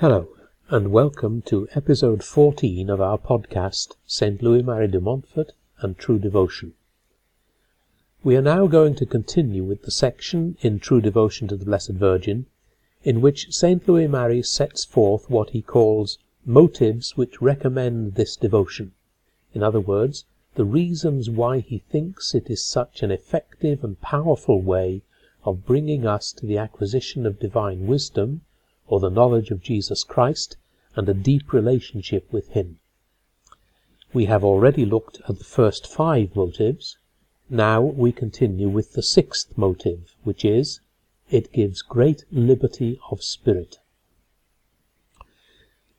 Hello, and welcome to episode 14 of our podcast, St. Louis Marie de Montfort and True Devotion. We are now going to continue with the section in True Devotion to the Blessed Virgin, in which St. Louis Marie sets forth what he calls motives which recommend this devotion. In other words, the reasons why he thinks it is such an effective and powerful way of bringing us to the acquisition of divine wisdom or the knowledge of Jesus Christ and a deep relationship with Him. We have already looked at the first five motives. Now we continue with the sixth motive, which is, it gives great liberty of spirit.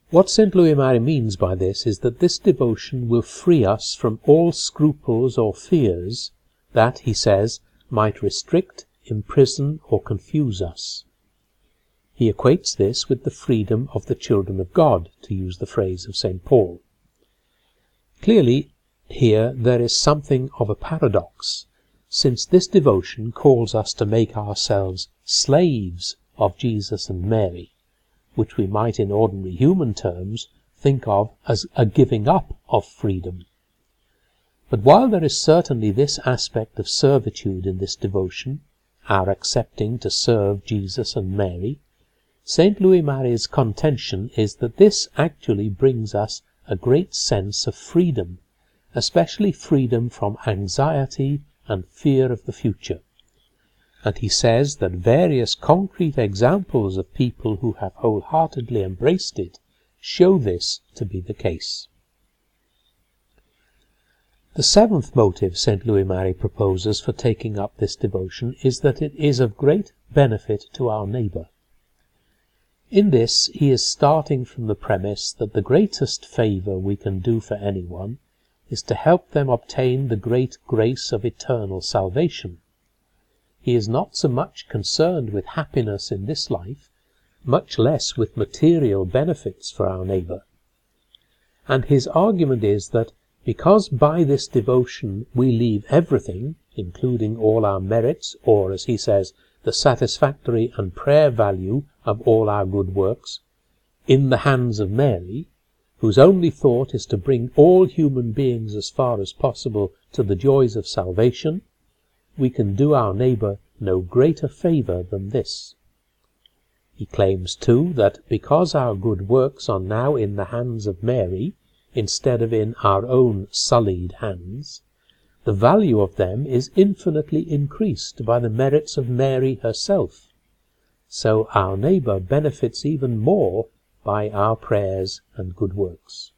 What St. Louis Marie means by this is that this devotion will free us from all scruples or fears that, he says, might restrict, imprison, or confuse us. He equates this with the freedom of the children of God, to use the phrase of St. Paul. Clearly, here there is something of a paradox, since this devotion calls us to make ourselves slaves of Jesus and Mary, which we might in ordinary human terms think of as a giving up of freedom. But while there is certainly this aspect of servitude in this devotion, our accepting to serve Jesus and Mary, St. Louis Marie's contention is that this actually brings us a great sense of freedom, especially freedom from anxiety and fear of the future. And he says that various concrete examples of people who have wholeheartedly embraced it show this to be the case. The seventh motive St. Louis Marie proposes for taking up this devotion is that it is of great benefit to our neighbour. In this he is starting from the premise that the greatest favour we can do for anyone is to help them obtain the great grace of eternal salvation. He is not so much concerned with happiness in this life, much less with material benefits for our neighbour. And his argument is that because by this devotion we leave everything, including all our merits, or, as he says, the satisfactory and prayer value of all our good works, in the hands of Mary, whose only thought is to bring all human beings as far as possible to the joys of salvation, we can do our neighbour no greater favour than this. He claims, too, that because our good works are now in the hands of Mary, instead of in our own sullied hands, the value of them is infinitely increased by the merits of Mary herself, so our neighbour benefits even more by our prayers and good works.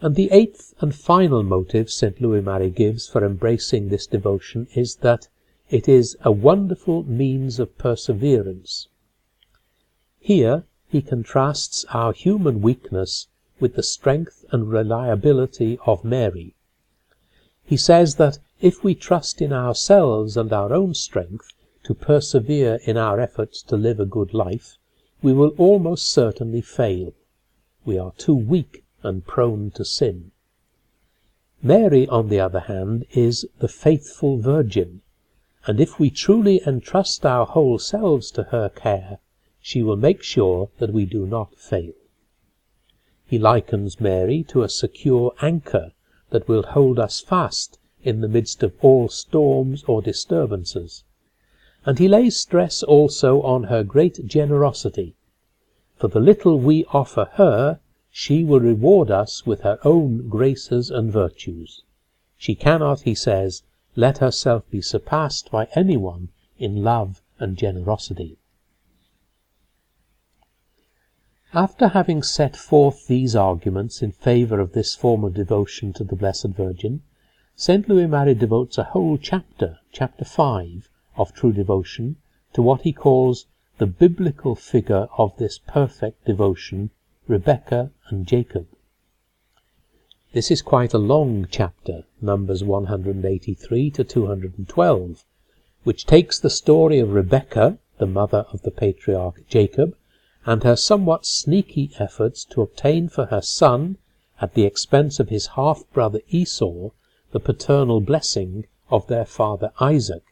And the eighth and final motive St. Louis Marie gives for embracing this devotion is that it is a wonderful means of perseverance. Here he contrasts our human weakness with the strength and reliability of Mary. He says that if we trust in ourselves and our own strength, to persevere in our efforts to live a good life, we will almost certainly fail. We are too weak and prone to sin. Mary, on the other hand, is the faithful Virgin, and if we truly entrust our whole selves to her care, she will make sure that we do not fail. He likens Mary to a secure anchor that will hold us fast in the midst of all storms or disturbances and he lays stress also on her great generosity. For the little we offer her, she will reward us with her own graces and virtues. She cannot, he says, let herself be surpassed by anyone in love and generosity. After having set forth these arguments in favour of this form of devotion to the Blessed Virgin, St. Louis Marie devotes a whole chapter, chapter 5, of true devotion to what he calls the biblical figure of this perfect devotion, Rebecca and Jacob. This is quite a long chapter, Numbers 183 to 212, which takes the story of Rebecca, the mother of the patriarch Jacob, and her somewhat sneaky efforts to obtain for her son, at the expense of his half brother Esau, the paternal blessing of their father Isaac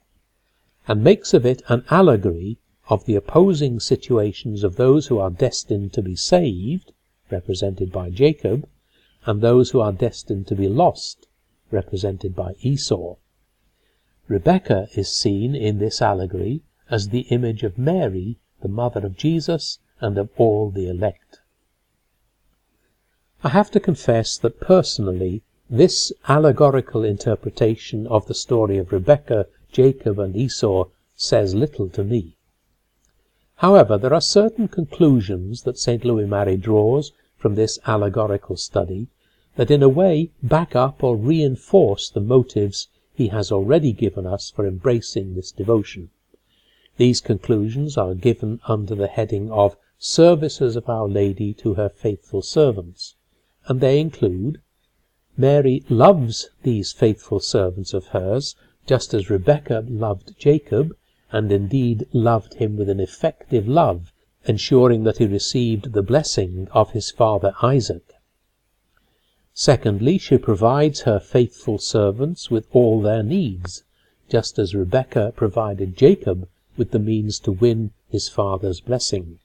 and makes of it an allegory of the opposing situations of those who are destined to be saved, represented by Jacob, and those who are destined to be lost, represented by Esau. Rebecca is seen in this allegory as the image of Mary, the mother of Jesus and of all the elect. I have to confess that personally this allegorical interpretation of the story of Rebecca, Jacob, and Esau says little to me. However, there are certain conclusions that St. Louis Marie draws from this allegorical study that in a way back up or reinforce the motives he has already given us for embracing this devotion. These conclusions are given under the heading of Services of Our Lady to her faithful servants, and they include Mary loves these faithful servants of hers, just as Rebekah loved Jacob, and indeed loved him with an effective love, ensuring that he received the blessing of his father Isaac. Secondly, she provides her faithful servants with all their needs, just as Rebekah provided Jacob with the means to win his father's blessing.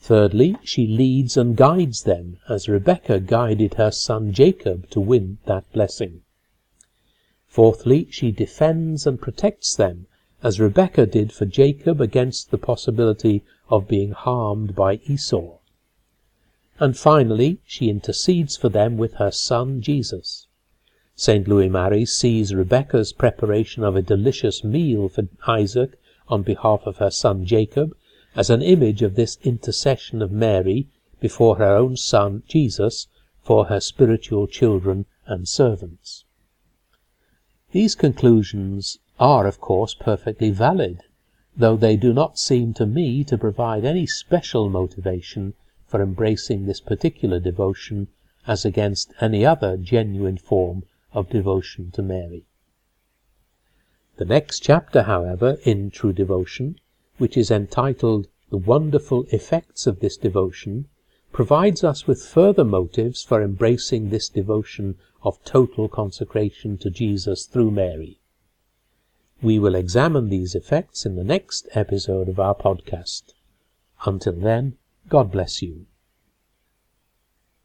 Thirdly, she leads and guides them, as Rebekah guided her son Jacob to win that blessing. Fourthly, she defends and protects them, as Rebekah did for Jacob against the possibility of being harmed by Esau. And finally, she intercedes for them with her son Jesus. St. Louis Marie sees Rebecca's preparation of a delicious meal for Isaac on behalf of her son Jacob as an image of this intercession of Mary before her own Son, Jesus, for her spiritual children and servants. These conclusions are, of course, perfectly valid, though they do not seem to me to provide any special motivation for embracing this particular devotion as against any other genuine form of devotion to Mary. The next chapter, however, in True Devotion which is entitled The Wonderful Effects of this Devotion, provides us with further motives for embracing this devotion of total consecration to Jesus through Mary. We will examine these effects in the next episode of our podcast. Until then, God bless you.